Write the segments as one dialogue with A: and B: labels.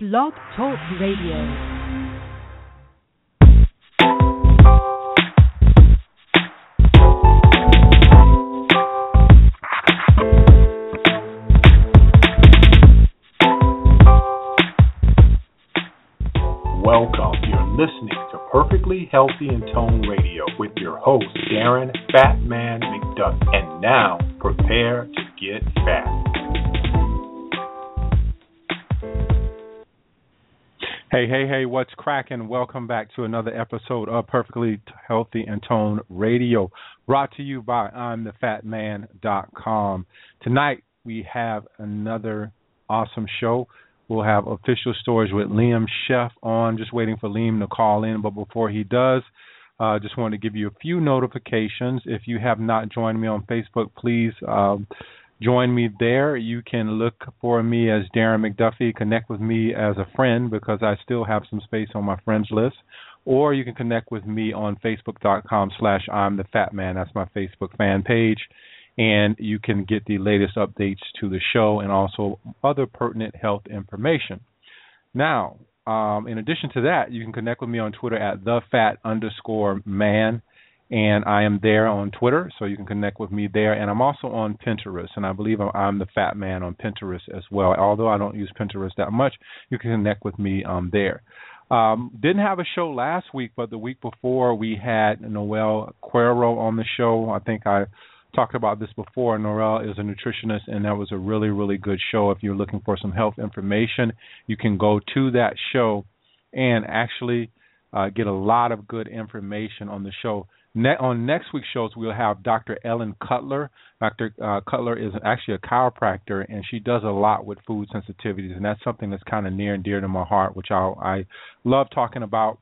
A: Blog Talk Radio.
B: Welcome. You're listening to Perfectly Healthy and Tone Radio with your host, Darren Fatman McDuck. And now, prepare to get fat. Hey, hey, hey, what's cracking? Welcome back to another episode of Perfectly Healthy and Tone Radio, brought to you by I'mTheFatMan.com. Tonight, we have another awesome show. We'll have official stories with Liam Scheff on. Just waiting for Liam to call in, but before he does, uh, just want to give you a few notifications. If you have not joined me on Facebook, please um, join me there. You can look for me as Darren McDuffie. Connect with me as a friend because I still have some space on my friends list. Or you can connect with me on Facebook.com slash I'm the Fat Man. That's my Facebook fan page and you can get the latest updates to the show and also other pertinent health information. Now, um, in addition to that, you can connect with me on Twitter at the fat underscore man, and I am there on Twitter, so you can connect with me there. And I'm also on Pinterest, and I believe I'm the fat man on Pinterest as well. Although I don't use Pinterest that much, you can connect with me um, there. Um, didn't have a show last week, but the week before we had Noel Cuero on the show. I think I talked about this before. Norel is a nutritionist, and that was a really, really good show. If you're looking for some health information, you can go to that show and actually uh, get a lot of good information on the show. Ne- on next week's shows, we'll have Dr. Ellen Cutler. Dr. Uh, Cutler is actually a chiropractor, and she does a lot with food sensitivities, and that's something that's kind of near and dear to my heart, which I, I love talking about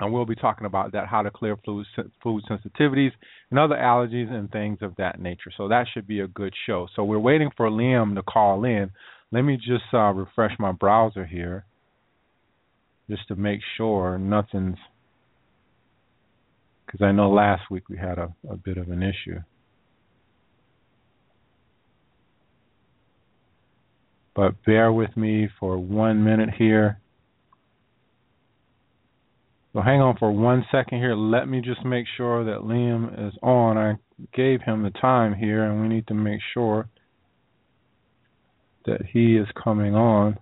B: and we'll be talking about that how to clear food, food sensitivities and other allergies and things of that nature. So that should be a good show. So we're waiting for Liam to call in. Let me just uh, refresh my browser here just to make sure nothing's because I know last week we had a, a bit of an issue. But bear with me for one minute here. So hang on for one second here. Let me just make sure that Liam is on. I gave him the time here, and we need to make sure that he is coming on.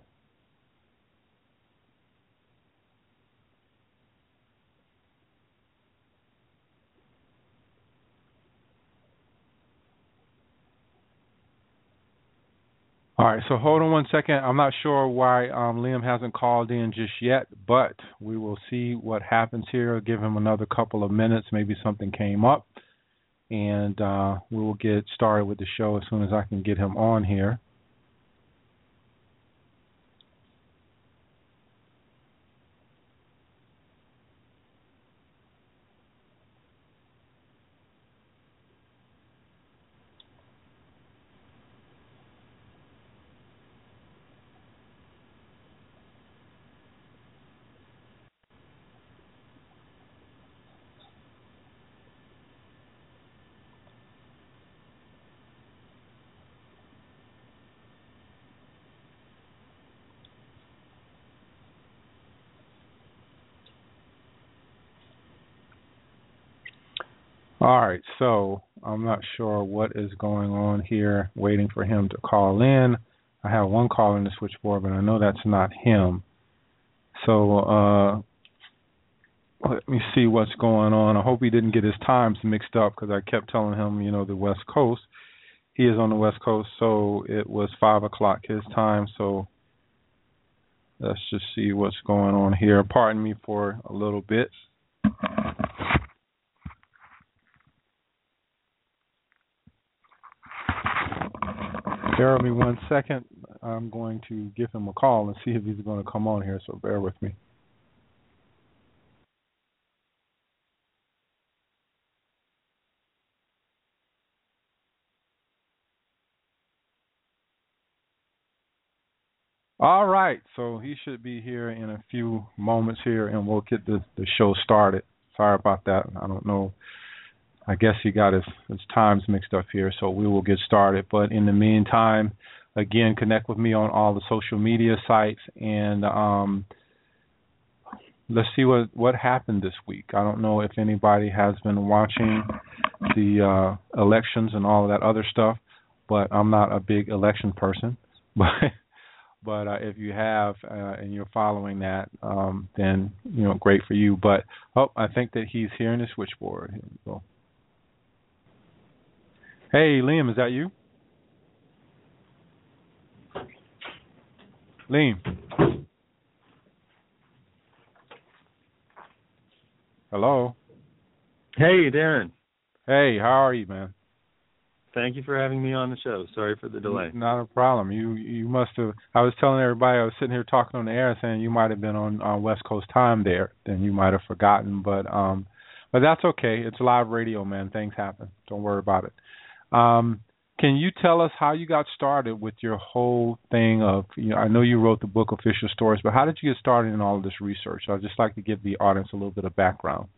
B: All right, so hold on one second. I'm not sure why um, Liam hasn't called in just yet, but we will see what happens here. I'll give him another couple of minutes. Maybe something came up, and uh, we will get started with the show as soon as I can get him on here. All right, so I'm not sure what is going on here, waiting for him to call in. I have one call in the switchboard, but I know that's not him. So uh, let me see what's going on. I hope he didn't get his times mixed up because I kept telling him, you know, the West Coast. He is on the West Coast, so it was five o'clock his time. So let's just see what's going on here. Pardon me for a little bit. Bear with me one second. I'm going to give him a call and see if he's going to come on here, so bear with me. All right, so he should be here in a few moments here, and we'll get the, the show started. Sorry about that. I don't know I guess he got his, his times mixed up here, so we will get started. But in the meantime, again, connect with me on all the social media sites and um, let's see what what happened this week. I don't know if anybody has been watching the uh, elections and all of that other stuff, but I'm not a big election person. But but uh, if you have uh, and you're following that, um, then you know great for you. But oh, I think that he's here in the switchboard. Hey, Liam, is that you? Liam. Hello.
C: Hey, Darren.
B: Hey, how are you, man?
C: Thank you for having me on the show. Sorry for the delay.
B: Not a problem. You you must have. I was telling everybody I was sitting here talking on the air saying you might have been on on West Coast time there. Then you might have forgotten, but um, but that's okay. It's live radio, man. Things happen. Don't worry about it. Um, can you tell us how you got started with your whole thing of you know I know you wrote the book Official Stories, but how did you get started in all of this research? I'd just like to give the audience a little bit of background.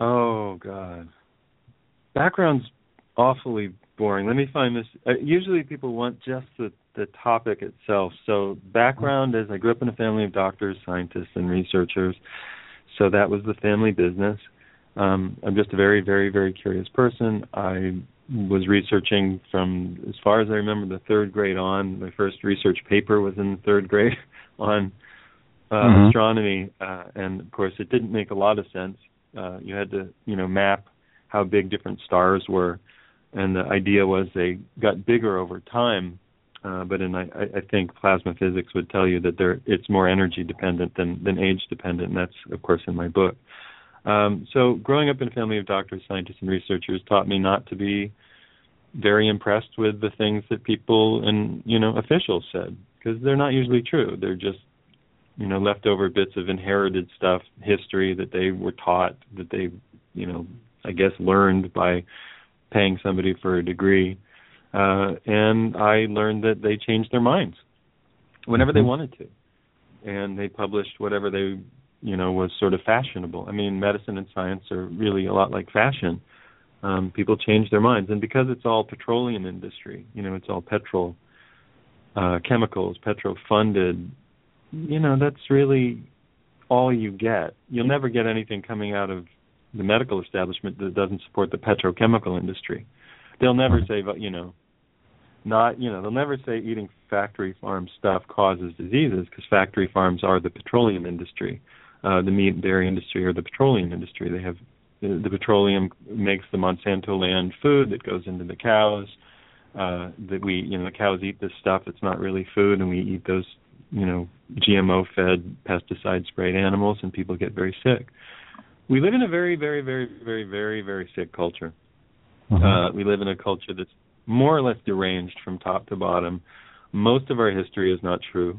C: Oh God, background's awfully boring. Let me find this. Uh, usually people want just the the topic itself. So background is I grew up in a family of doctors, scientists, and researchers. So that was the family business. Um, I'm just a very, very, very curious person. I was researching from as far as I remember the third grade on. My first research paper was in the third grade on uh, mm-hmm. astronomy, uh, and of course it didn't make a lot of sense. Uh, you had to, you know, map how big different stars were, and the idea was they got bigger over time. Uh, but in I, I think plasma physics would tell you that they're, it's more energy dependent than, than age dependent, and that's of course in my book. Um, so growing up in a family of doctors, scientists, and researchers taught me not to be very impressed with the things that people and you know officials said because they're not usually true. They're just you know leftover bits of inherited stuff, history that they were taught that they you know I guess learned by paying somebody for a degree. Uh, and I learned that they changed their minds whenever they mm-hmm. wanted to, and they published whatever they you know was sort of fashionable. I mean, medicine and science are really a lot like fashion. Um, people change their minds, and because it's all petroleum industry, you know, it's all petrol, uh, chemicals, petro funded. You know, that's really all you get. You'll never get anything coming out of the medical establishment that doesn't support the petrochemical industry. They'll never say, you know, not you know they'll never say eating factory farm stuff causes diseases because factory farms are the petroleum industry uh, the meat and dairy industry or the petroleum industry. They have the, the petroleum makes the Monsanto land food that goes into the cows. Uh, that we, you know, the cows eat this stuff. It's not really food, and we eat those, you know, GMO-fed, pesticide-sprayed animals, and people get very sick. We live in a very, very, very, very, very, very sick culture. Mm-hmm. Uh, we live in a culture that's more or less deranged from top to bottom. Most of our history is not true.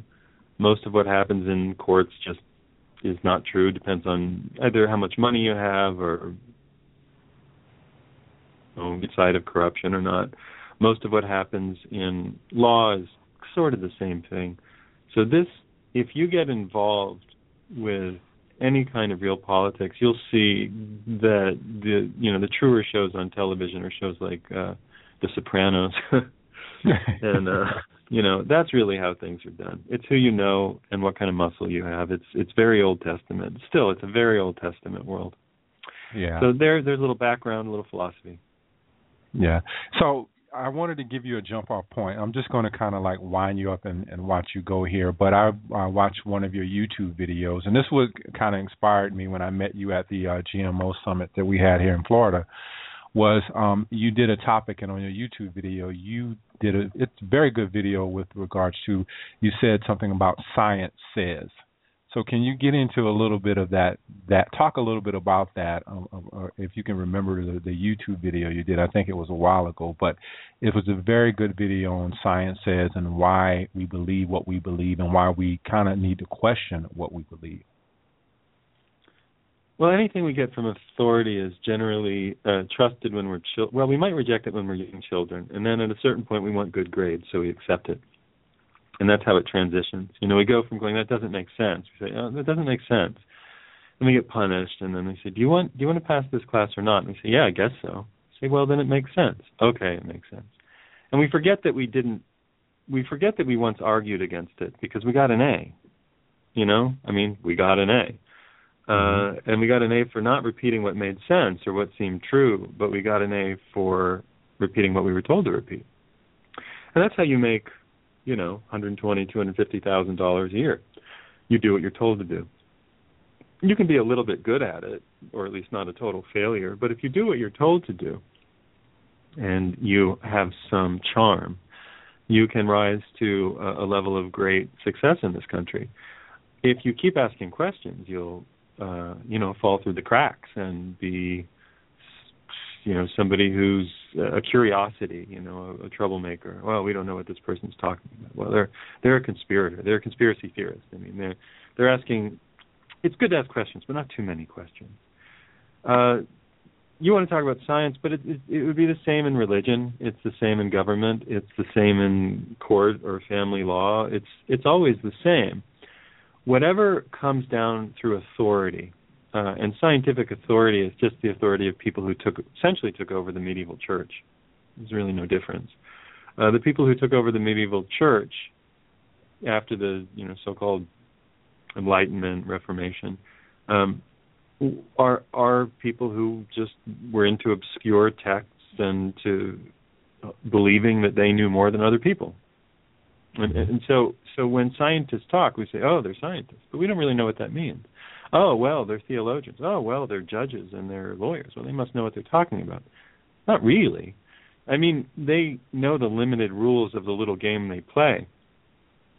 C: Most of what happens in courts just is not true. Depends on either how much money you have or you side of corruption or not. Most of what happens in law is sort of the same thing. So this, if you get involved with any kind of real politics, you'll see that the you know the truer shows on television are shows like uh, The Sopranos and uh, you know that's really how things are done. It's who you know and what kind of muscle you have. It's it's very old testament. Still it's a very old testament world.
B: Yeah.
C: So there there's a little background a little philosophy.
B: Yeah. So i wanted to give you a jump off point. I'm just going to kind of like wind you up and, and watch you go here but i i watched one of your youtube videos and this was kind of inspired me when i met you at the uh, gmo summit that we had here in florida was um, you did a topic and on your YouTube video you did a it's a very good video with regards to you said something about science says. So can you get into a little bit of that that talk a little bit about that um, uh, if you can remember the, the YouTube video you did I think it was a while ago but it was a very good video on science says and why we believe what we believe and why we kind of need to question what we believe.
C: Well, anything we get from authority is generally uh, trusted when we're chil- well. We might reject it when we're young children, and then at a certain point we want good grades, so we accept it, and that's how it transitions. You know, we go from going that doesn't make sense. We say oh, that doesn't make sense, and we get punished, and then they say, do you want do you want to pass this class or not? And we say, yeah, I guess so. say, well, then it makes sense. Okay, it makes sense. and we forget that we didn't. We forget that we once argued against it because we got an A. You know, I mean, we got an A. Uh, and we got an A for not repeating what made sense or what seemed true, but we got an A for repeating what we were told to repeat. And that's how you make, you know, 120, 250 thousand dollars a year. You do what you're told to do. You can be a little bit good at it, or at least not a total failure. But if you do what you're told to do, and you have some charm, you can rise to a level of great success in this country. If you keep asking questions, you'll uh, you know, fall through the cracks and be, you know, somebody who's a curiosity, you know, a, a troublemaker. Well, we don't know what this person's talking about. Well, they're they're a conspirator. They're a conspiracy theorist. I mean, they're they're asking. It's good to ask questions, but not too many questions. Uh, you want to talk about science, but it, it it would be the same in religion. It's the same in government. It's the same in court or family law. It's it's always the same whatever comes down through authority, uh, and scientific authority is just the authority of people who took essentially took over the medieval church. There's really no difference. Uh, the people who took over the medieval church after the you know so-called Enlightenment Reformation um, are are people who just were into obscure texts and to believing that they knew more than other people. And, and so, so when scientists talk, we say, "Oh, they're scientists," but we don't really know what that means. Oh, well, they're theologians. Oh, well, they're judges and they're lawyers. Well, they must know what they're talking about. Not really. I mean, they know the limited rules of the little game they play.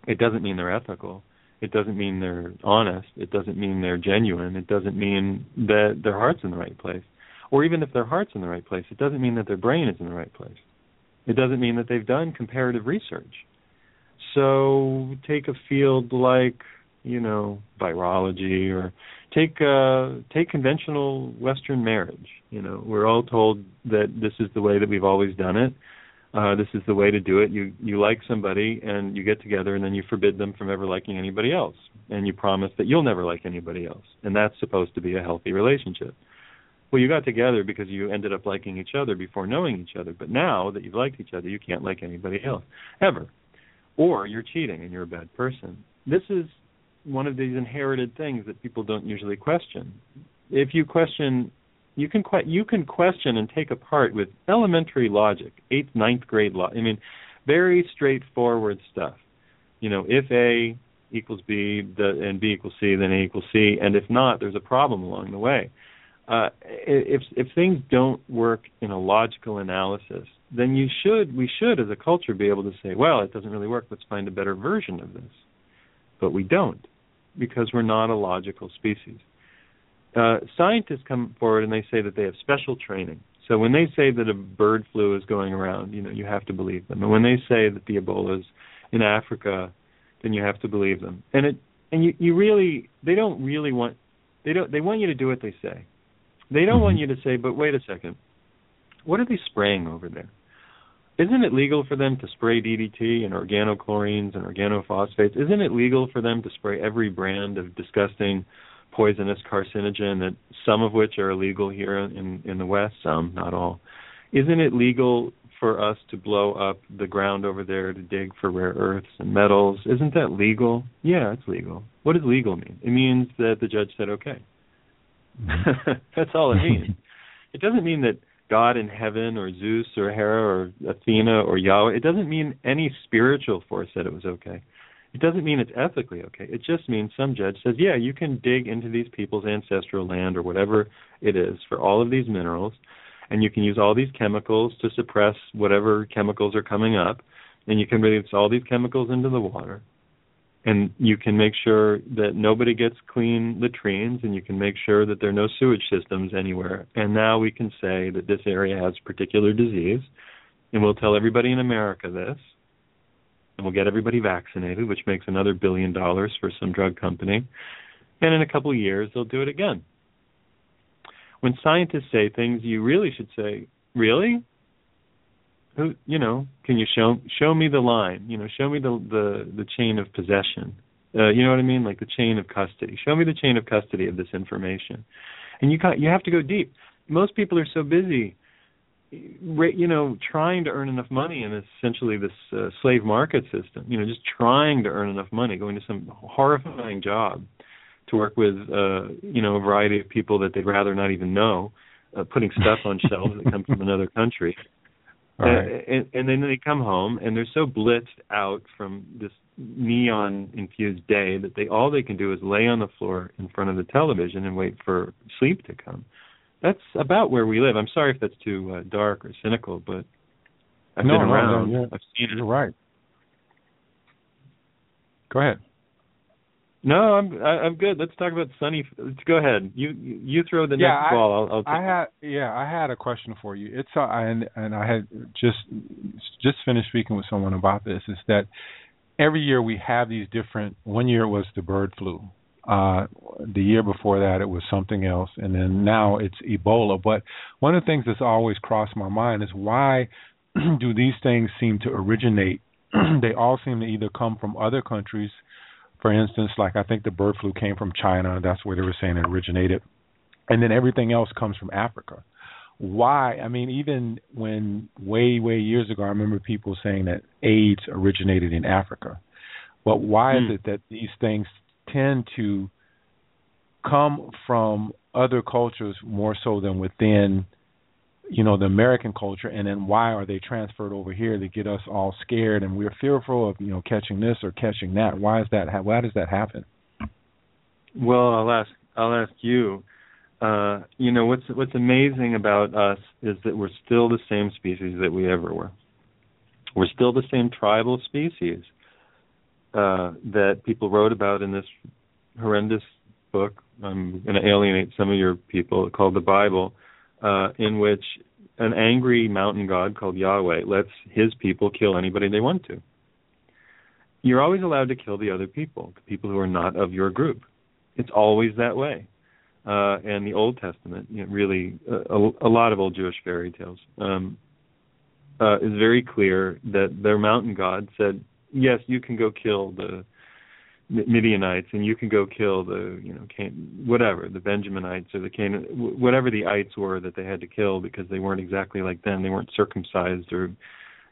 C: It doesn't mean they're ethical. It doesn't mean they're honest. It doesn't mean they're genuine. It doesn't mean that their heart's in the right place. Or even if their heart's in the right place, it doesn't mean that their brain is in the right place. It doesn't mean that they've done comparative research. So take a field like, you know, virology or take uh take conventional western marriage. You know, we're all told that this is the way that we've always done it. Uh this is the way to do it. You you like somebody and you get together and then you forbid them from ever liking anybody else and you promise that you'll never like anybody else. And that's supposed to be a healthy relationship. Well, you got together because you ended up liking each other before knowing each other. But now that you've liked each other, you can't like anybody else ever or you're cheating and you're a bad person. This is one of these inherited things that people don't usually question. If you question, you can que- you can question and take apart with elementary logic, eighth, ninth grade law. I mean, very straightforward stuff. You know, if A equals B the, and B equals C, then A equals C, and if not, there's a problem along the way. Uh, if if things don't work in a logical analysis, then you should we should as a culture be able to say, well, it doesn't really work. Let's find a better version of this. But we don't because we're not a logical species. Uh, scientists come forward and they say that they have special training. So when they say that a bird flu is going around, you know, you have to believe them. And when they say that the Ebola is in Africa, then you have to believe them. And it and you you really they don't really want they don't they want you to do what they say. They don't want you to say, but wait a second. What are they spraying over there? Isn't it legal for them to spray DDT and organochlorines and organophosphates? Isn't it legal for them to spray every brand of disgusting poisonous carcinogen that some of which are illegal here in in the West, some, not all. Isn't it legal for us to blow up the ground over there to dig for rare earths and metals? Isn't that legal? Yeah, it's legal. What does legal mean? It means that the judge said okay. That's all it means. it doesn't mean that God in heaven or Zeus or Hera or Athena or Yahweh, it doesn't mean any spiritual force said it was okay. It doesn't mean it's ethically okay. It just means some judge says, yeah, you can dig into these people's ancestral land or whatever it is for all of these minerals, and you can use all these chemicals to suppress whatever chemicals are coming up, and you can release all these chemicals into the water. And you can make sure that nobody gets clean latrines, and you can make sure that there are no sewage systems anywhere. And now we can say that this area has particular disease, and we'll tell everybody in America this, and we'll get everybody vaccinated, which makes another billion dollars for some drug company. And in a couple of years, they'll do it again. When scientists say things, you really should say, "Really? Who? You know? Can you show show me the line? You know, show me the the the chain of possession. Uh, you know what I mean? Like the chain of custody. Show me the chain of custody of this information." And you got you have to go deep. Most people are so busy you know, trying to earn enough money in essentially this uh, slave market system. You know, just trying to earn enough money, going to some horrifying job to work with, uh, you know, a variety of people that they'd rather not even know, uh, putting stuff on shelves that come from another country.
B: Right.
C: And, and then they come home and they're so blitzed out from this neon infused day that they all they can do is lay on the floor in front of the television and wait for sleep to come. That's about where we live. I'm sorry if that's too uh, dark or cynical, but I've
B: no,
C: been
B: no,
C: around.
B: No,
C: I've seen it.
B: You're right. Go ahead.
C: No, I'm I, I'm good. Let's talk about Sunny. Let's go ahead. You you throw the
B: Yeah,
C: next
B: I-
C: ball. I'll, I'll
B: I had yeah, I had a question for you. It's uh, and and I had just just finished speaking with someone about this. Is that every year we have these different. One year it was the bird flu. Uh, the year before that it was something else, and then now it's Ebola. But one of the things that's always crossed my mind is why do these things seem to originate? they all seem to either come from other countries. For instance, like I think the bird flu came from China. That's where they were saying it originated and then everything else comes from Africa. Why? I mean, even when way, way years ago, I remember people saying that AIDS originated in Africa. But why
C: Hmm.
B: is it that these things tend to come from other cultures more so than within, you know, the American culture? And then why are they transferred over here to get us all scared and we're fearful of, you know, catching this or catching that? Why is that? ha- Why does that happen?
C: Well, I'll ask I'll ask you. Uh, you know what's what's amazing about us is that we're still the same species that we ever were. We're still the same tribal species uh, that people wrote about in this horrendous book. I'm going to alienate some of your people called the Bible, uh, in which an angry mountain god called Yahweh lets his people kill anybody they want to. You're always allowed to kill the other people, the people who are not of your group. It's always that way. Uh, and the Old Testament, you know, really, uh, a, a lot of old Jewish fairy tales, um, uh, is very clear that their mountain god said, "Yes, you can go kill the Midianites, and you can go kill the, you know, Can- whatever the Benjaminites or the Canaan, whatever the ites were that they had to kill because they weren't exactly like them. They weren't circumcised or,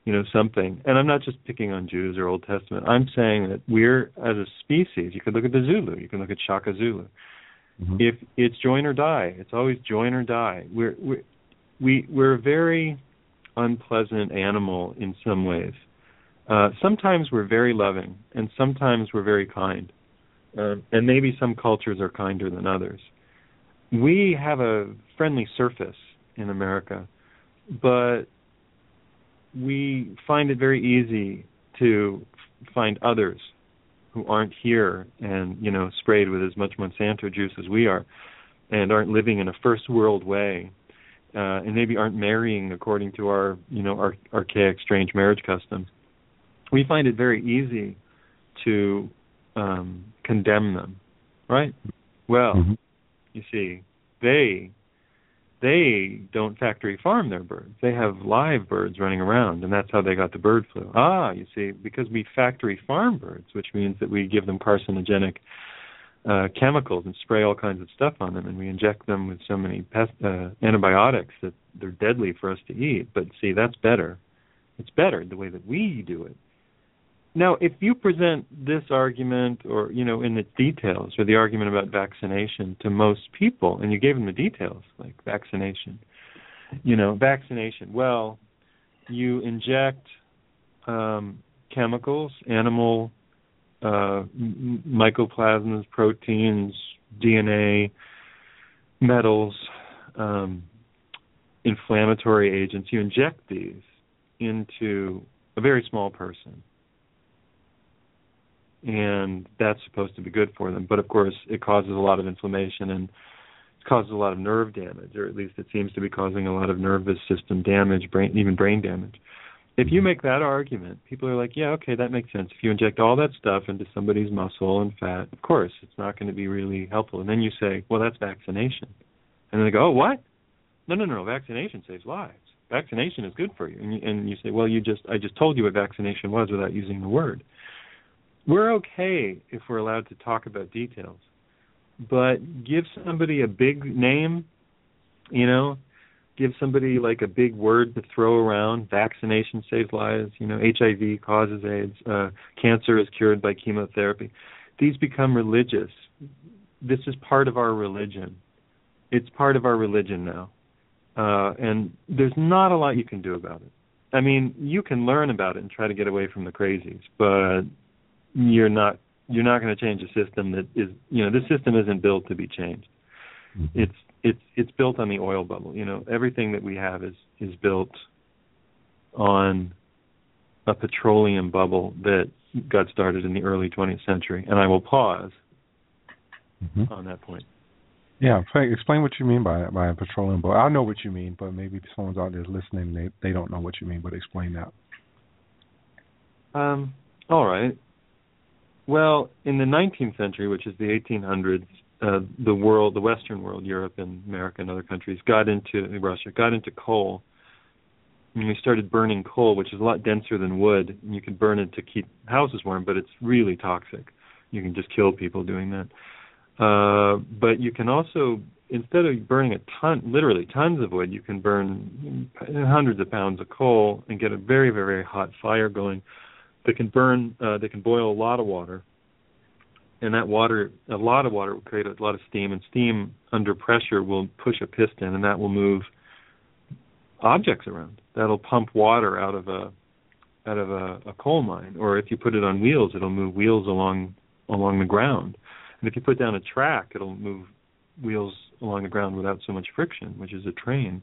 C: you know, something. And I'm not just picking on Jews or Old Testament. I'm saying that we're as a species. You could look at the Zulu. You can look at Shaka Zulu
B: Mhm.
C: if it's join or die it's always join or die we're we're we we're a very unpleasant animal in some ways uh sometimes we're very loving and sometimes we're very kind um, and maybe some cultures are kinder than others we have a friendly surface in america but we find it very easy to f- find others who aren't here and you know sprayed with as much Monsanto juice as we are, and aren't living in a first world way, uh, and maybe aren't marrying according to our you know our archaic strange marriage customs. We find it very easy to um, condemn them, right? Well,
B: Mhm.
C: you see, they they don't factory farm their birds. They have live birds running around, and that's how they got the bird flu. Ah, you see, because we factory farm birds, which means that we give them carcinogenic uh, chemicals and spray all kinds of stuff on them, and we inject them with so many pest, uh, antibiotics that they're deadly for us to eat. But see, that's better. It's better the way that we do it. Now, if you present this argument, or you know, in the details, or the argument about vaccination to most people, and you gave them the details, like vaccination, you know, vaccination. Well, you inject um, chemicals, animal uh, mycoplasmas, proteins, DNA, metals, um, inflammatory agents. You inject these into a very small person and that's supposed to be good for them. But of course, it causes a lot of inflammation and it causes a lot of nerve damage, or at least it seems to be causing a lot of nervous system damage, brain even brain damage. If you mm-hmm. make that argument, people are like, yeah, okay, that makes sense. If you inject all that stuff into somebody's muscle and fat, of course, it's not going to be really helpful. And then you say, well, that's vaccination. And they go, oh, what? No, no, no, vaccination saves lives. Vaccination is good for you. And you, and you say, well, you just I just told you what vaccination was without using the word we're okay if we're allowed to talk about details. But give somebody a big name, you know, give somebody like a big word to throw around. Vaccination saves lives. You know, HIV causes AIDS. Uh, cancer is cured by chemotherapy. These become religious. This is part of our religion. It's part of our religion now, uh, and there's not a lot you can do about it. I mean, you can learn about it and try to get away from the crazies, but you're not you're not going to change a system that is you know this system isn't built to be changed. Mm-hmm. It's it's it's built on the oil bubble. You know, everything that we have is is built on a petroleum bubble that got started in the early 20th century. And I will pause mm-hmm. on that point.
B: Yeah, explain what you mean by by a petroleum bubble. I know what you mean, but maybe someone's out there listening they they don't know what you mean. But explain that.
C: Um. All right. Well, in the 19th century, which is the 1800s, uh, the world, the Western world, Europe and America and other countries, got into Russia, got into coal, and we started burning coal, which is a lot denser than wood, and you can burn it to keep houses warm, but it's really toxic. You can just kill people doing that. Uh, but you can also, instead of burning a ton, literally tons of wood, you can burn hundreds of pounds of coal and get a very, very, very hot fire going that can burn, uh, that can boil a lot of water and that water, a lot of water will create a lot of steam, and steam under pressure will push a piston, and that will move objects around. That'll pump water out of a out of a, a coal mine, or if you put it on wheels, it'll move wheels along along the ground. And if you put down a track, it'll move wheels along the ground without so much friction, which is a train.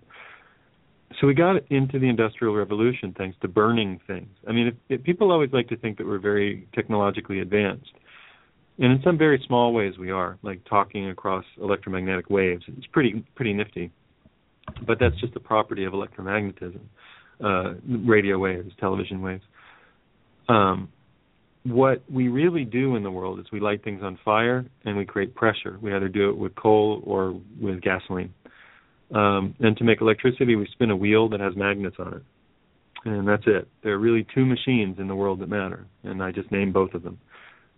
C: So we got into the Industrial Revolution thanks to burning things. I mean, if, if people always like to think that we're very technologically advanced and in some very small ways we are, like talking across electromagnetic waves. It's pretty pretty nifty, but that's just a property of electromagnetism, uh, radio waves, television waves. Um, what we really do in the world is we light things on fire and we create pressure. We either do it with coal or with gasoline. Um, and to make electricity, we spin a wheel that has magnets on it, and that's it. There are really two machines in the world that matter, and I just named both of them.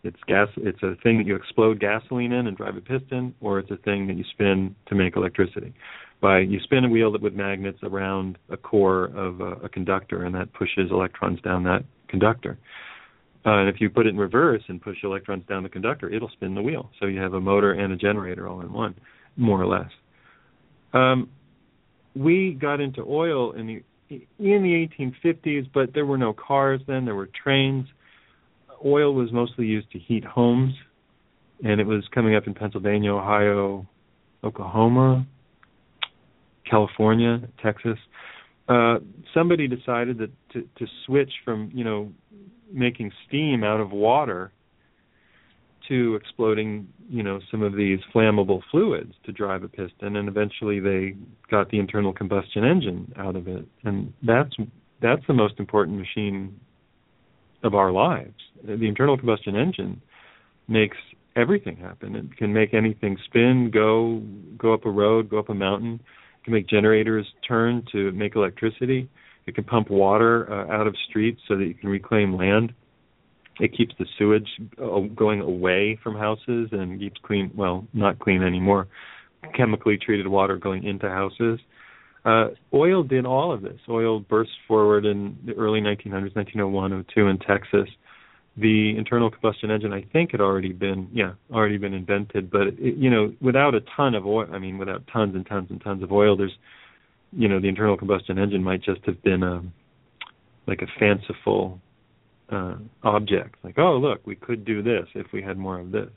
C: It's gas. It's a thing that you explode gasoline in and drive a piston, or it's a thing that you spin to make electricity. By you spin a wheel that with magnets around a core of a, a conductor, and that pushes electrons down that conductor. Uh, and if you put it in reverse and push electrons down the conductor, it'll spin the wheel. So you have a motor and a generator all in one, more or less. Um, we got into oil in the in the 1850s, but there were no cars then. There were trains oil was mostly used to heat homes, and it was coming up in Pennsylvania, Ohio, Oklahoma, California, Texas. Uh, somebody decided that to, to switch from you know making steam out of water to exploding you know some of these flammable fluids to drive a piston and eventually they got the internal combustion engine out of it and that's that's the most important machine of our lives. The internal combustion engine makes everything happen. It can make anything spin, go, go up a road, go up a mountain. It can make generators turn to make electricity. It can pump water uh, out of streets so that you can reclaim land. It keeps the sewage uh, going away from houses and keeps clean, well, not clean anymore, chemically treated water going into houses. Uh, oil did all of this. Oil burst forward in the early 1900s, 1901, 02 in Texas. The internal combustion engine, I think, had already been, yeah, already been invented. But it, you know, without a ton of oil, I mean, without tons and tons and tons of oil, there's, you know, the internal combustion engine might just have been a, like a fanciful uh, object. Like, oh, look, we could do this if we had more of this.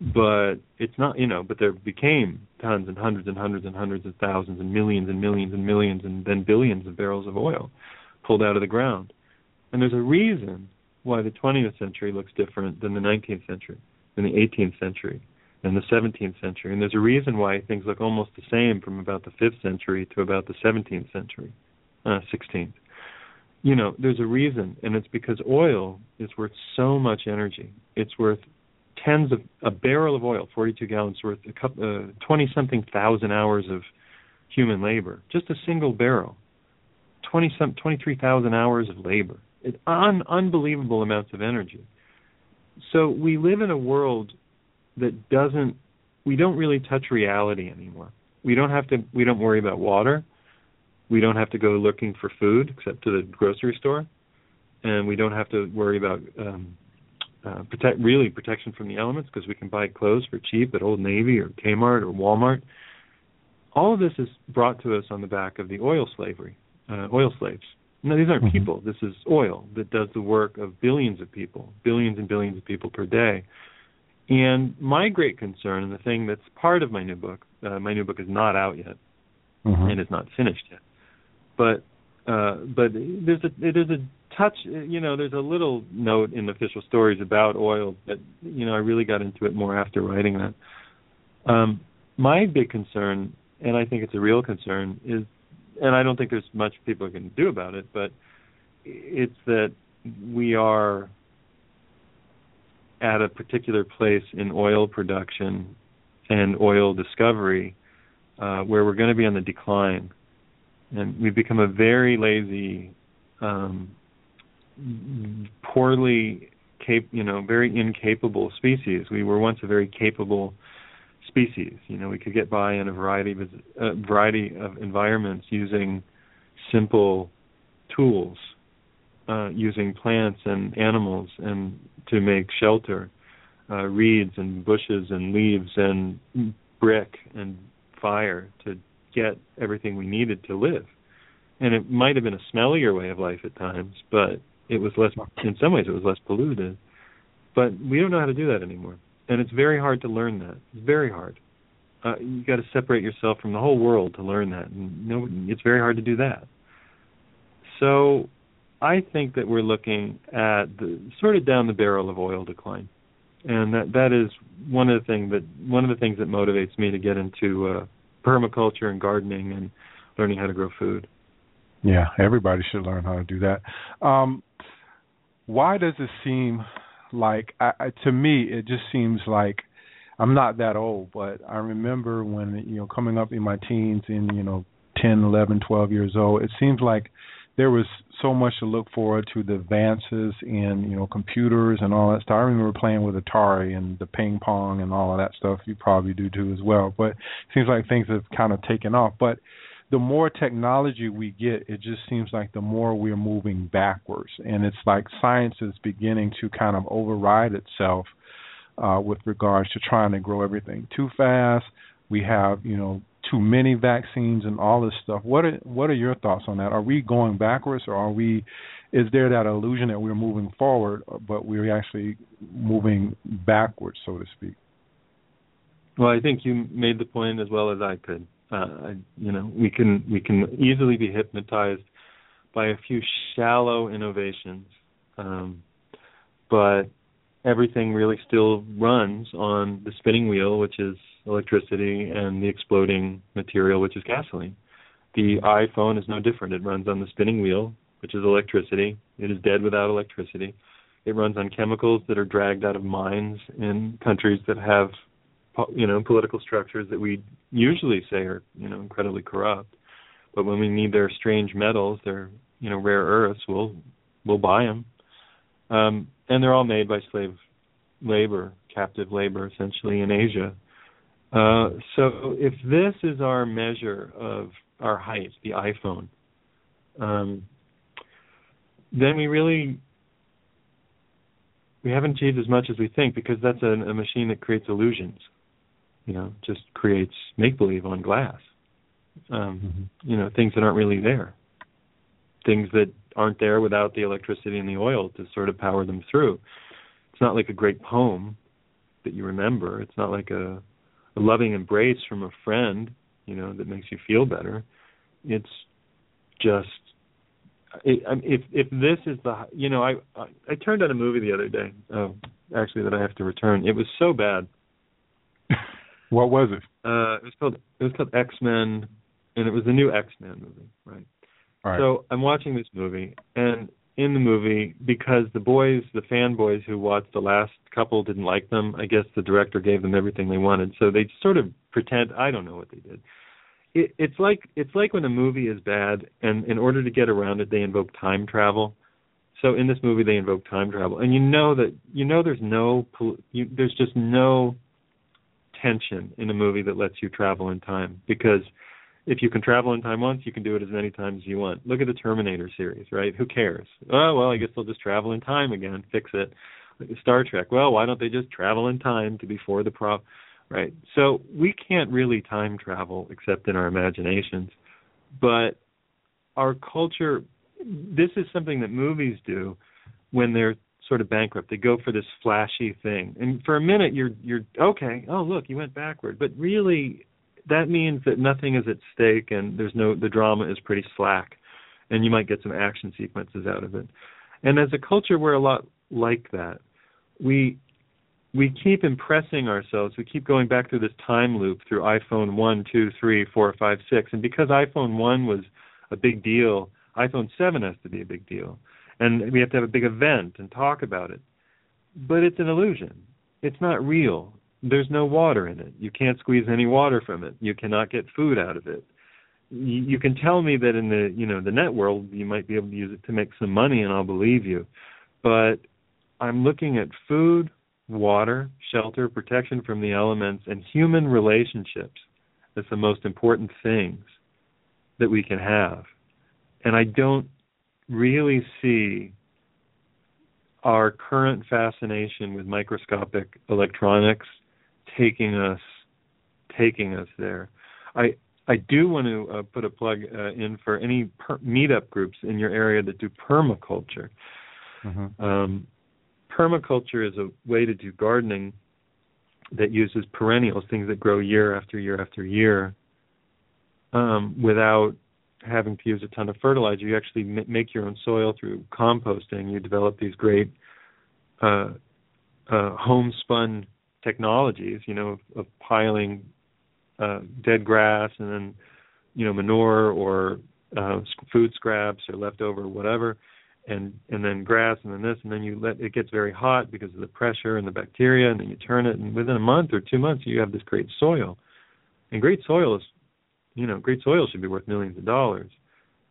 C: But it's not you know but there became tons and hundreds and hundreds and hundreds of thousands and millions and millions and millions and then billions of barrels of oil pulled out of the ground. And there's a reason why the 20th century looks different than the 19th century than the 18th century and the 17th century. And there's a reason why things look almost the same from about the 5th century to about the 17th century uh 16th you know there's a reason and it's because oil is worth so much energy it's worth tens of a barrel of oil, 42 gallons worth, a couple, uh, 20 something thousand hours of human labor. Just a single barrel, 20 some 23,000 hours of labor. It's un, unbelievable amounts of energy. So we live in a world that doesn't we don't really touch reality anymore. We don't have to we don't worry about water. We don't have to go looking for food except to the grocery store, and we don't have to worry about um, uh, protect really protection from the elements because we can buy clothes for cheap at Old Navy or Kmart or Walmart. All of this is brought to us on the back of the oil slavery, uh, oil slaves. No, these aren't mm-hmm. people. This is oil that does the work of billions of people, billions and billions of people per day. And my great concern, and the thing that's part of my new book, uh, my new book is not out yet, mm-hmm. and it's not finished yet. But uh, but there's a there's a touch, you know, there's a little note in official stories about oil that you know I really got into it more after writing that. Um, my big concern, and I think it's a real concern, is and I don't think there's much people can do about it, but it's that we are at a particular place in oil production and oil discovery uh, where we're going to be on the decline, and we've become a very lazy, um, poorly cap- you know, very incapable species. We were once a very capable species. You know, we could get by in a variety of a variety of environments using simple tools, uh, using plants and animals and to make shelter, uh, reeds and bushes and leaves and brick and fire to get everything we needed to live. And it might have been a smellier way of life at times, but it was less. In some ways, it was less polluted. But we don't know how to do that anymore and it's very hard to learn that. It's very hard. Uh, you got to separate yourself from the whole world to learn that, and no, it's very hard to do that. So, I think that we're looking at the sort of down the barrel of oil decline, and that that is one of the things that one of the things that motivates me to get into uh, permaculture and gardening and learning how to grow food.
B: Yeah, everybody should learn how to do that. Um, why does it seem like I, I, to me it just seems like I'm not that old, but I remember when you know coming up in my teens in you know 10, 11, 12 years old, it seems like there was so much to look forward to the advances in you know computers and all that stuff. I remember playing with Atari and the ping pong and all of that stuff. You probably do too as well. But it seems like things have kind of taken off. But the more technology we get, it just seems like the more we're moving backwards. And it's like science is beginning to kind of override itself uh, with regards to trying to grow everything too fast. We have, you know, too many vaccines and all this stuff. What are what are your thoughts on that? Are we going backwards, or are we? Is there that illusion that we're moving forward, but we're actually moving backwards, so to speak?
C: Well, I think you made the point as well as I could. Uh, you know, we can we can easily be hypnotized by a few shallow innovations, um, but everything really still runs on the spinning wheel, which is electricity, and the exploding material, which is gasoline. The iPhone is no different. It runs on the spinning wheel, which is electricity. It is dead without electricity. It runs on chemicals that are dragged out of mines in countries that have you know political structures that we usually say are you know incredibly corrupt but when we need their strange metals their you know rare earths we'll we'll buy them um and they're all made by slave labor captive labor essentially in asia uh so if this is our measure of our height the iphone um then we really we haven't achieved as much as we think because that's a, a machine that creates illusions you know just creates make believe on glass um mm-hmm. you know things that aren't really there. Things that aren't there without the electricity and the oil to sort of power them through. It's not like a great poem that you remember. It's not like a a loving embrace from a friend you know that makes you feel better it's just it, if if this is the you know I, I I turned on a movie the other day oh actually that I have to return it was so bad
B: what was it?
C: Uh, it was called it was called X Men, and it was the new X Men movie, right? right? So I'm watching this movie, and in the movie, because the boys, the fanboys who watched the last couple didn't like them, I guess the director gave them everything they wanted. So they sort of pretend I don't know what they did. It, it's like it's like when a movie is bad, and in order to get around it, they invoke time travel. So in this movie, they invoke time travel, and you know that you know there's no you, there's just no tension in a movie that lets you travel in time because if you can travel in time once, you can do it as many times as you want. Look at the Terminator series, right? Who cares? Oh well, I guess they'll just travel in time again, fix it. Star Trek. Well, why don't they just travel in time to before the prop? Right. So we can't really time travel except in our imaginations. But our culture this is something that movies do when they're sort of bankrupt. They go for this flashy thing. And for a minute you're you're okay, oh look, you went backward. But really that means that nothing is at stake and there's no the drama is pretty slack and you might get some action sequences out of it. And as a culture we're a lot like that. We we keep impressing ourselves. We keep going back through this time loop through iPhone one, two, three, four, five, six. And because iPhone 1 was a big deal, iPhone 7 has to be a big deal. And we have to have a big event and talk about it. But it's an illusion. It's not real. There's no water in it. You can't squeeze any water from it. You cannot get food out of it. You, you can tell me that in the, you know, the net world you might be able to use it to make some money and I'll believe you. But I'm looking at food, water, shelter, protection from the elements, and human relationships as the most important things that we can have. And I don't really see our current fascination with microscopic electronics taking us taking us there. I I do want to uh, put a plug uh, in for any per- meetup groups in your area that do permaculture. Mm-hmm. Um, permaculture is a way to do gardening that uses perennials, things that grow year after year after year, um, without having to use a ton of fertilizer. You actually m- make your own soil through composting. You develop these great uh, uh, homespun technologies, you know, of, of piling uh, dead grass and then, you know, manure or uh, food scraps or leftover whatever, and and then grass and then this and then you let it gets very hot because of the pressure and the bacteria and then you turn it and within a month or two months you have this great soil. And great soil is you know great soil should be worth millions of dollars.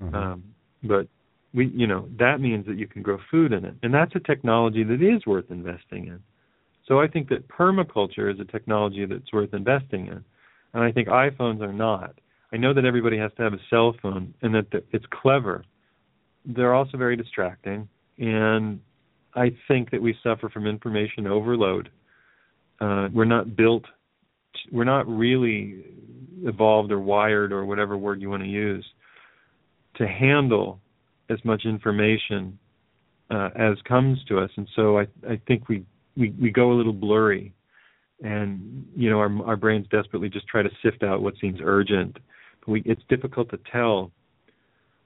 C: Mm-hmm. um but we you know that means that you can grow food in it. And that's a technology that is worth investing in so i think that permaculture is a technology that's worth investing in. And i think iphones are not. I know that everybody has to have a cell phone and that it's clever. They're also very distracting, and I think that we suffer from information overload. Uh, we're not built, we're not really evolved or wired or whatever word you want to use to handle as much information uh, as comes to us, and so I, I think we, we we go a little blurry, and you know our our brains desperately just try to sift out what seems urgent. But we, it's difficult to tell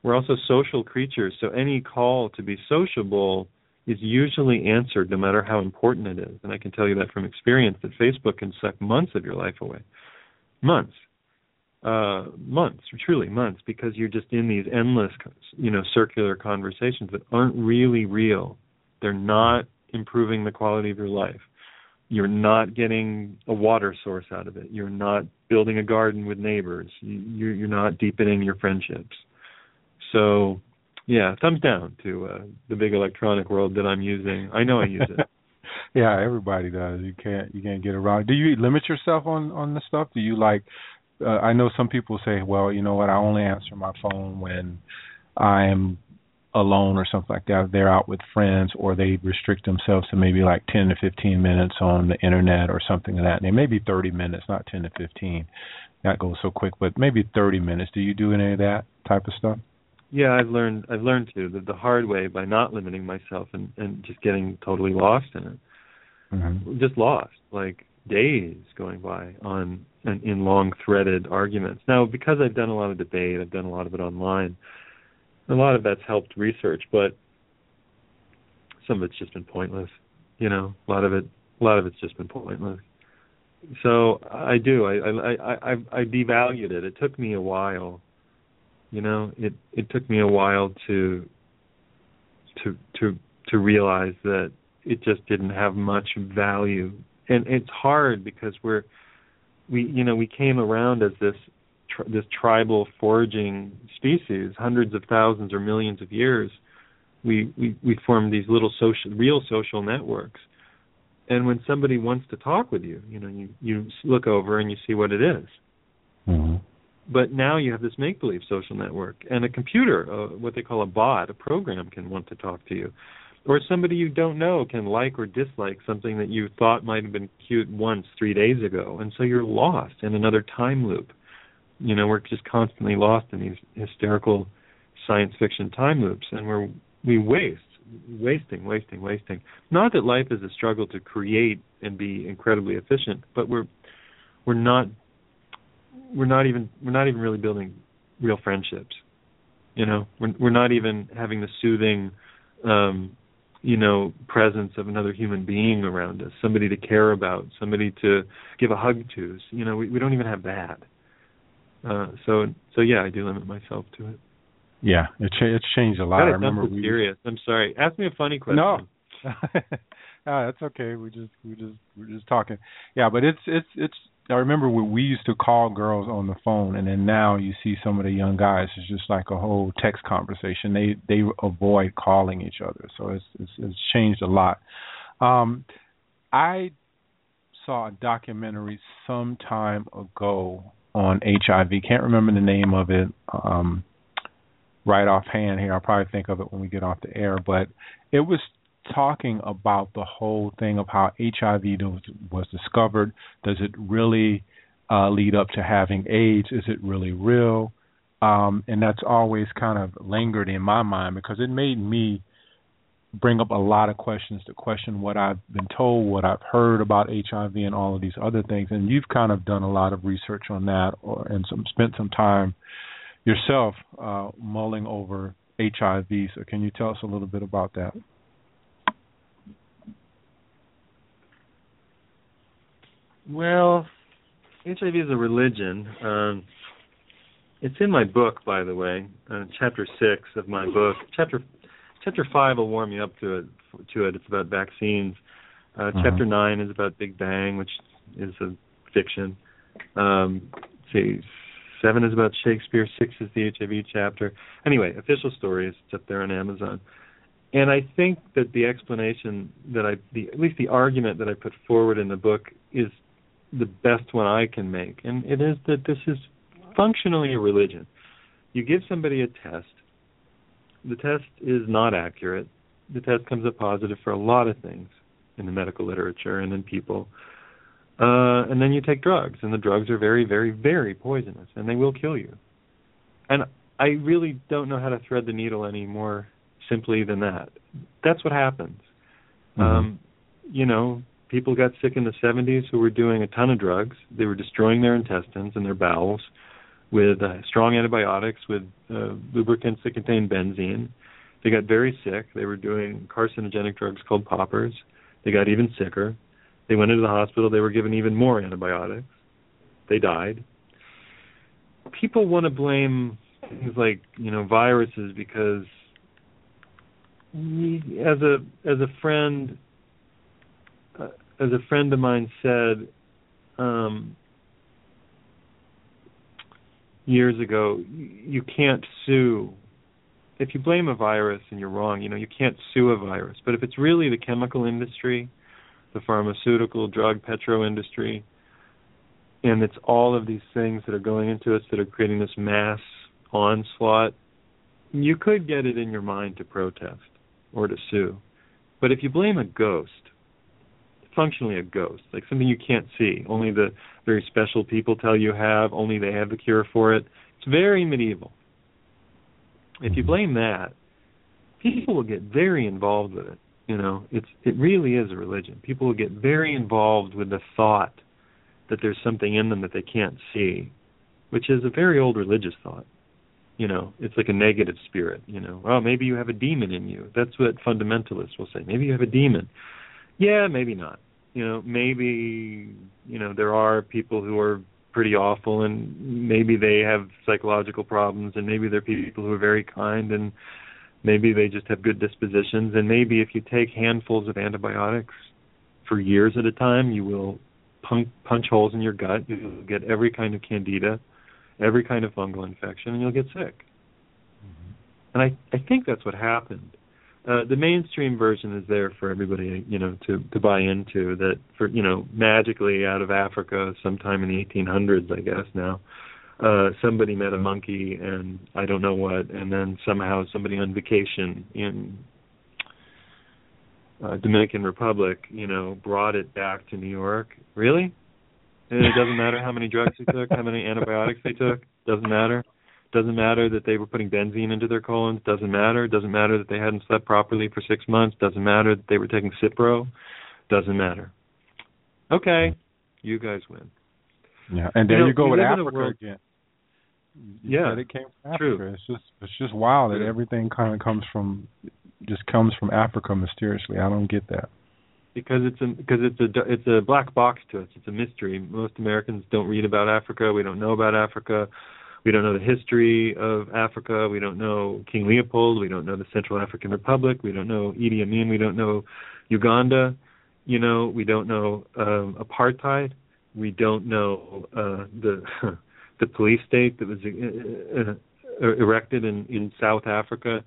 C: we're also social creatures, so any call to be sociable is usually answered no matter how important it is. And I can tell you that from experience that Facebook can suck months of your life away. Months. Uh, months, truly months, because you're just in these endless, you know, circular conversations that aren't really real. They're not improving the quality of your life. You're not getting a water source out of it. You're not building a garden with neighbors. You, you're not deepening your friendships. So, yeah, thumbs down to uh, the big electronic world that I'm using. I know I use it.
B: yeah, everybody does. You can't you can't get around. Do you limit yourself on on the stuff? Do you like? Uh, I know some people say, well, you know what? I only answer my phone when I am alone or something like that. They're out with friends, or they restrict themselves to maybe like 10 to 15 minutes on the internet or something like that. And it may be 30 minutes, not 10 to 15. That goes so quick, but maybe 30 minutes. Do you do any of that type of stuff?
C: Yeah, I've learned I've learned to the, the hard way by not limiting myself and and just getting totally lost in it. Mm-hmm. Just lost, like days going by on in, in long threaded arguments. Now, because I've done a lot of debate, I've done a lot of it online. A lot of that's helped research, but some of it's just been pointless. You know, a lot of it, a lot of it's just been pointless. So I do. I I I I, devalued it. It took me a while you know, it it took me a while to to to to realize that it just didn't have much value. And it's hard because we're we you know, we came around as this this tribal foraging species hundreds of thousands or millions of years. We we we formed these little social real social networks. And when somebody wants to talk with you, you know, you you look over and you see what it is. Mm-hmm but now you have this make believe social network and a computer uh, what they call a bot a program can want to talk to you or somebody you don't know can like or dislike something that you thought might have been cute once 3 days ago and so you're lost in another time loop you know we're just constantly lost in these hysterical science fiction time loops and we're we waste wasting wasting wasting. Not that life is a struggle to create and be incredibly efficient but we're we're not we're not even we're not even really building real friendships you know? We're we're not even having the soothing um you know presence of another human being around us somebody to care about somebody to give a hug to you know? We we don't even have that uh so so yeah i do limit myself to it.
B: Yeah it cha- it's changed a lot. I remember
C: we serious. I'm sorry. Ask me a funny question.
B: No ah, that's okay. We just we just we're just talking. Yeah but it's it's it's I remember we used to call girls on the phone, and then now you see some of the young guys. It's just like a whole text conversation. They they avoid calling each other, so it's it's, it's changed a lot. Um, I saw a documentary some time ago on HIV. Can't remember the name of it um, right offhand here. I'll probably think of it when we get off the air, but it was talking about the whole thing of how HIV was discovered. Does it really uh, lead up to having AIDS? Is it really real? Um, and that's always kind of lingered in my mind because it made me bring up a lot of questions to question what I've been told, what I've heard about HIV, and all of these other things. And you've kind of done a lot of research on that, or and some spent some time yourself uh, mulling over HIV. So, can you tell us a little bit about that?
C: Well, HIV is a religion. Um, it's in my book, by the way, uh, chapter six of my book. Chapter chapter five will warm you up to it. To it, it's about vaccines. Uh, uh-huh. Chapter nine is about Big Bang, which is a fiction. Um, see, seven is about Shakespeare. Six is the HIV chapter. Anyway, official story is up there on Amazon. And I think that the explanation that I, the, at least the argument that I put forward in the book is the best one I can make, and it is that this is functionally a religion. You give somebody a test. The test is not accurate. The test comes up positive for a lot of things in the medical literature and in people. Uh, and then you take drugs, and the drugs are very, very, very poisonous, and they will kill you. And I really don't know how to thread the needle any more simply than that. That's what happens. Mm-hmm. Um, you know, people got sick in the 70s who were doing a ton of drugs. They were destroying their intestines and their bowels with uh, strong antibiotics, with uh, lubricants that contain benzene. They got very sick. They were doing carcinogenic drugs called poppers. They got even sicker. They went into the hospital. They were given even more antibiotics. They died. People want to blame things like you know viruses because as a as a friend as a friend of mine said um, years ago, you can't sue. If you blame a virus and you're wrong, you know you can't sue a virus. But if it's really the chemical industry, the pharmaceutical, drug, petro industry, and it's all of these things that are going into us that are creating this mass onslaught, you could get it in your mind to protest or to sue. But if you blame a ghost, functionally a ghost, like something you can't see. Only the very special people tell you have. Only they have the cure for it. It's very medieval. If you blame that, people will get very involved with it. You know, it's it really is a religion. People will get very involved with the thought that there's something in them that they can't see, which is a very old religious thought. You know, it's like a negative spirit. You know, well, maybe you have a demon in you. That's what fundamentalists will say. Maybe you have a demon. Yeah, maybe not. You know, maybe you know there are people who are pretty awful, and maybe they have psychological problems, and maybe they're people who are very kind, and maybe they just have good dispositions, and maybe if you take handfuls of antibiotics for years at a time, you will punch, punch holes in your gut. You'll get every kind of candida, every kind of fungal infection, and you'll get sick. Mm-hmm. And I I think that's what happened uh, the mainstream version is there for everybody, you know, to to buy into. That for you know, magically out of Africa, sometime in the 1800s, I guess now, uh somebody met a monkey and I don't know what and then somehow somebody on vacation in uh, Dominican Republic, you know, brought it back to New York. Really? And it doesn't matter how many drugs they took, how many antibiotics they took. Doesn't matter. Doesn't matter that they were putting benzene into their colons. Doesn't matter. Doesn't matter that they hadn't slept properly for six months. Doesn't matter that they were taking Cipro. Doesn't matter. Okay, you guys win.
B: Yeah, and there
C: You know,
B: you go with Africa
C: world-
B: again. You
C: Yeah,
B: it came from
C: true.
B: It's just it's just wild that
C: True.
B: everything kind of comes from just comes from Africa mysteriously. I don't get that.
C: because it's a because it's a it's a black box to us. It's a mystery. Most Americans don't read about Africa. We don't know about Africa. We don't know the history of Africa. We don't know King Leopold. We don't know the Central African Republic. We don't know Idi Amin. We don't know Uganda. You know, we don't know um, apartheid. We don't know uh, the the police state that was uh, uh, erected in in South Africa.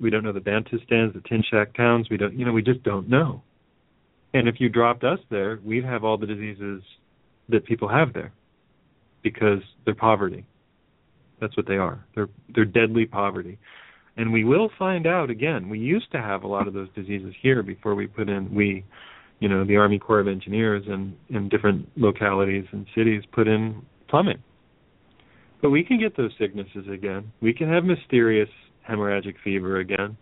C: We don't know the Bantustans, the Tinshak towns. We don't, you know, we just don't know. And if you dropped us there, we'd have all the diseases that people have there because they're poverty. That's what they are. They're they're deadly poverty. And we will find out again. We used to have a lot of those diseases here before we put in we, you know, the Army Corps of Engineers and in different localities and cities put in plumbing. But we can get those sicknesses again. We can have mysterious hemorrhagic fever again.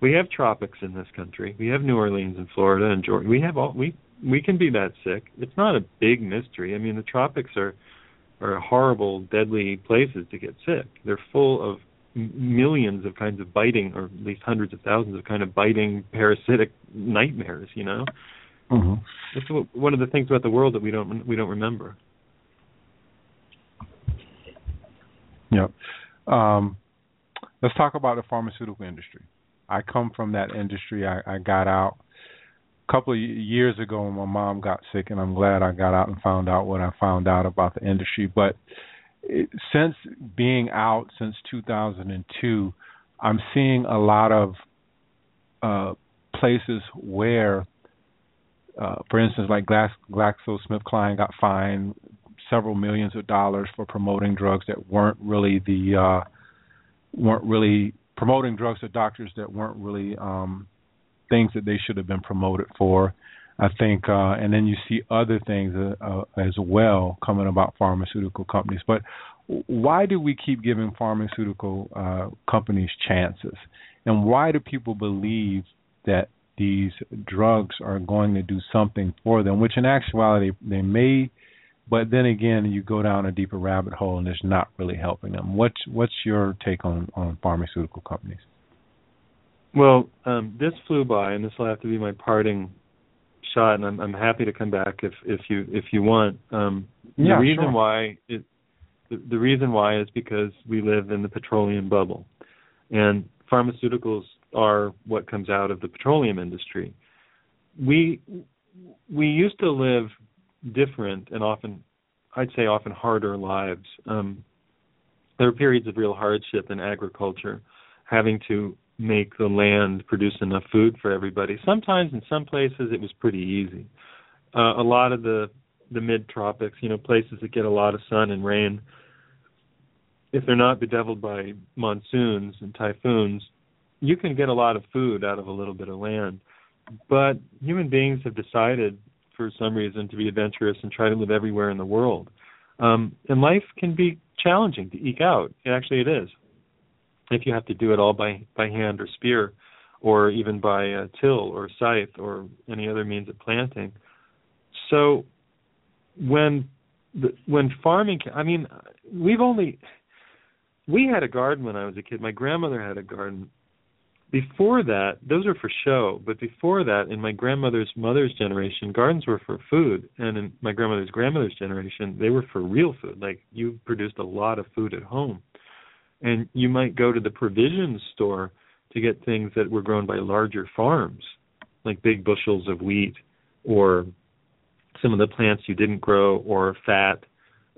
C: We have tropics in this country. We have New Orleans and Florida and Georgia. We have all we we can be that sick. It's not a big mystery. I mean, the tropics are are horrible, deadly places to get sick. They're full of millions of kinds of biting, or at least hundreds of thousands of kind of biting parasitic nightmares. You know,
B: Mm-hmm.
C: it's one of the things about the world that we don't we don't remember.
B: Yep. Um, let's talk about the pharmaceutical industry. I come from that industry. I, I got out a couple of years ago when my mom got sick, and I'm glad I got out and found out what I found out about the industry. But it, since being out since 2002, I'm seeing a lot of uh, places where, uh, for instance, like Glax, GlaxoSmithKline got fined several millions of dollars for promoting drugs that weren't really the uh, weren't really promoting drugs to doctors that weren't really um, things that they should have been promoted for. I think, uh, and then you see other things uh, uh, as well coming about pharmaceutical companies. But why do we keep giving pharmaceutical uh, companies chances? And why do people believe that these drugs are going to do something for them, which in actuality they may but then again you go down a deeper rabbit hole and it's not really helping them. What's what's your take on, on pharmaceutical companies?
C: Well, um, this flew by, and this will have to be my parting shot. And I'm, I'm happy to come back if if you if you want. Um,
B: Yeah,
C: the reason
B: sure.
C: why it the, the reason why is because we live in the petroleum bubble, and pharmaceuticals are what comes out of the petroleum industry. We we used to live different and often, I'd say, often harder lives. Um, there were periods of real hardship in agriculture, having to make the land produce enough food for everybody. Sometimes in some places it was pretty easy. Uh, a lot of the the mid tropics, you know, places that get a lot of sun and rain, if they're not bedeviled by monsoons and typhoons, you can get a lot of food out of a little bit of land. But human beings have decided for some reason to be adventurous and try to live everywhere in the world. Um, and life can be challenging to eke out. Actually, it is. If you have to do it all by by hand or spear, or even by uh, till or scythe or any other means of planting. So when the, when farming, I mean, we've only we had a garden when I was a kid. My grandmother had a garden. Before that, those are for show. But before that, in my grandmother's mother's generation, gardens were for food, and in my grandmother's grandmother's generation, they were for real food. Like you produced a lot of food at home, and you might go to the provisions store to get things that were grown by larger farms, like big bushels of wheat, or some of the plants you didn't grow, or fat.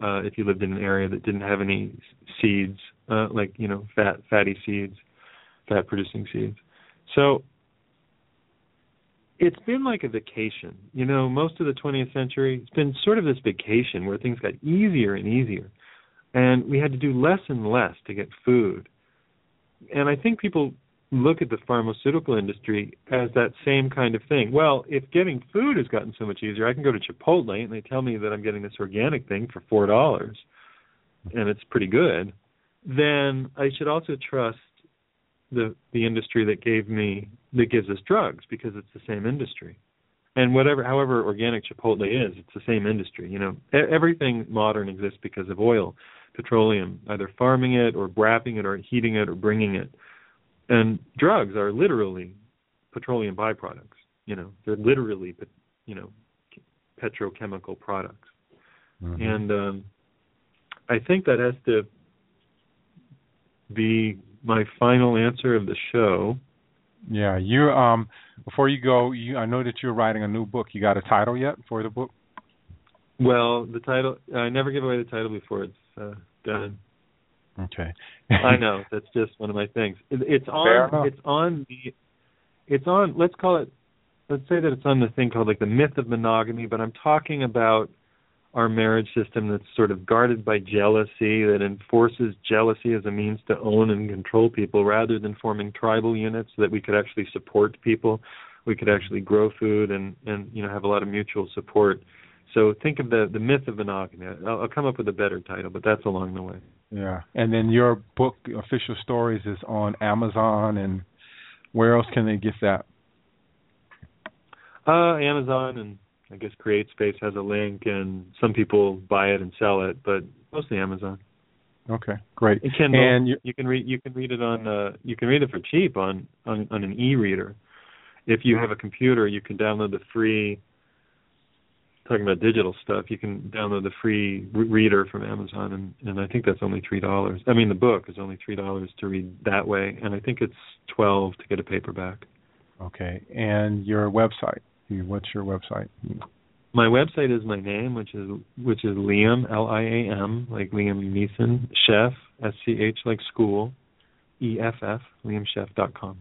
C: Uh, if you lived in an area that didn't have any seeds, uh, like you know, fat fatty seeds fat producing seeds. So it's been like a vacation. You know, most of the 20th century, it's been sort of this vacation where things got easier and easier. And we had to do less and less to get food. And I think people look at the pharmaceutical industry as that same kind of thing. Well, if getting food has gotten so much easier, I can go to Chipotle and they tell me that I'm getting this organic thing for four dollars, and it's pretty good. Then I should also trust the the industry that gave me that gives us drugs because it's the same industry. And whatever, however organic Chipotle is, it's the same industry. You know, everything modern exists because of oil, petroleum, either farming it or wrapping it or heating it or bringing it and drugs are literally petroleum byproducts. You know, they're literally, you know, petrochemical products. Mm-hmm. And um, I think that has to be my final answer of the show.
B: Yeah, you um before you go, you I know that you're writing a new book. You got a title yet for the book?
C: Well, the title I never give away the title before it's uh, done.
B: Okay.
C: I know that's just one of my things. It, it's on. It's on the. It's on. Let's call it. Let's say that it's on the thing called like the myth of monogamy. But I'm talking about our marriage system that's sort of guarded by jealousy, that enforces jealousy as a means to own and control people, rather than forming tribal units so that we could actually support people. We could actually grow food and and you know have a lot of mutual support. So think of the the myth of monogamy. I'll, I'll come up with a better title, but that's along the way.
B: Yeah, and then your book, Official Stories, is on Amazon, and where else can they get that?
C: Uh, Amazon and I guess CreateSpace has a link, and some people buy it and sell it, but mostly Amazon.
B: Okay, great.
C: And Kindle, and you, you can read you can read it on uh, you can read it for cheap on on, on an e-reader. If you have a computer, you can download the free talking about digital stuff, you can download the free re- reader from Amazon, and and I think that's only three dollars. I mean, the book is only three dollars to read that way, and I think it's twelve to get a paperback.
B: Okay, and your website? What's your website?
C: My website is my name, which is which is Liam L I A M like Liam Neeson Scheff S C H like school E F F liamscheff.com.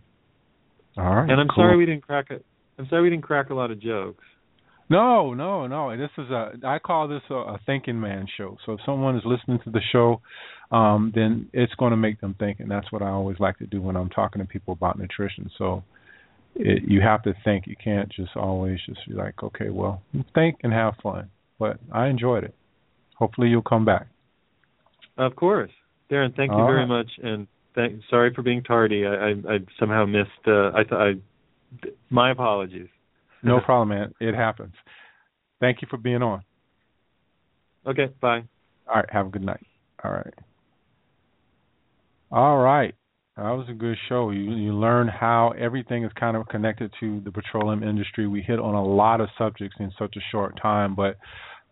B: All right.
C: And I'm
B: cool.
C: sorry we didn't crack it. I'm sorry we didn't crack a lot of jokes.
B: No, no, no. This is a I call this a, a thinking man show. So if someone is listening to the show, um, then it's going to make them think, and that's what I always like to do when I'm talking to people about nutrition. So it, you have to think. You can't just always just be like, okay, well, think and have fun. But I enjoyed it. Hopefully, you'll come back.
C: Of course, Darren. Thank you
B: All
C: very
B: right.
C: much, and thank, sorry for being tardy. I, I, I somehow missed. Uh, I thought I. My apologies.
B: No problem, man. It happens. Thank you for being on.
C: Okay, bye.
B: All right, have a good night. All right. All right. That was a good show. You you learn how everything is kind of connected to the petroleum industry. We hit on a lot of subjects in such a short time, but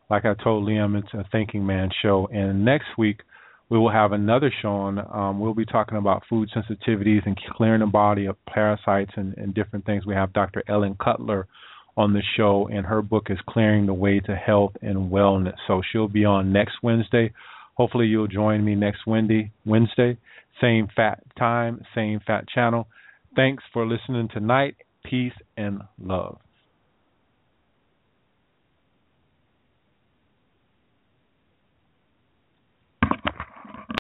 B: like I told Liam, it's a thinking man show. And next week we will have another show on. Um, we'll be talking about food sensitivities and clearing the body of parasites and, and different things. We have Dr. Ellen Cutler on the show, and her book is Clearing the Way to Health and Wellness. So she'll be on next Wednesday. Hopefully, you'll join me next Wednesday. Wednesday, same fat time, same fat channel. Thanks for listening tonight. Peace and love.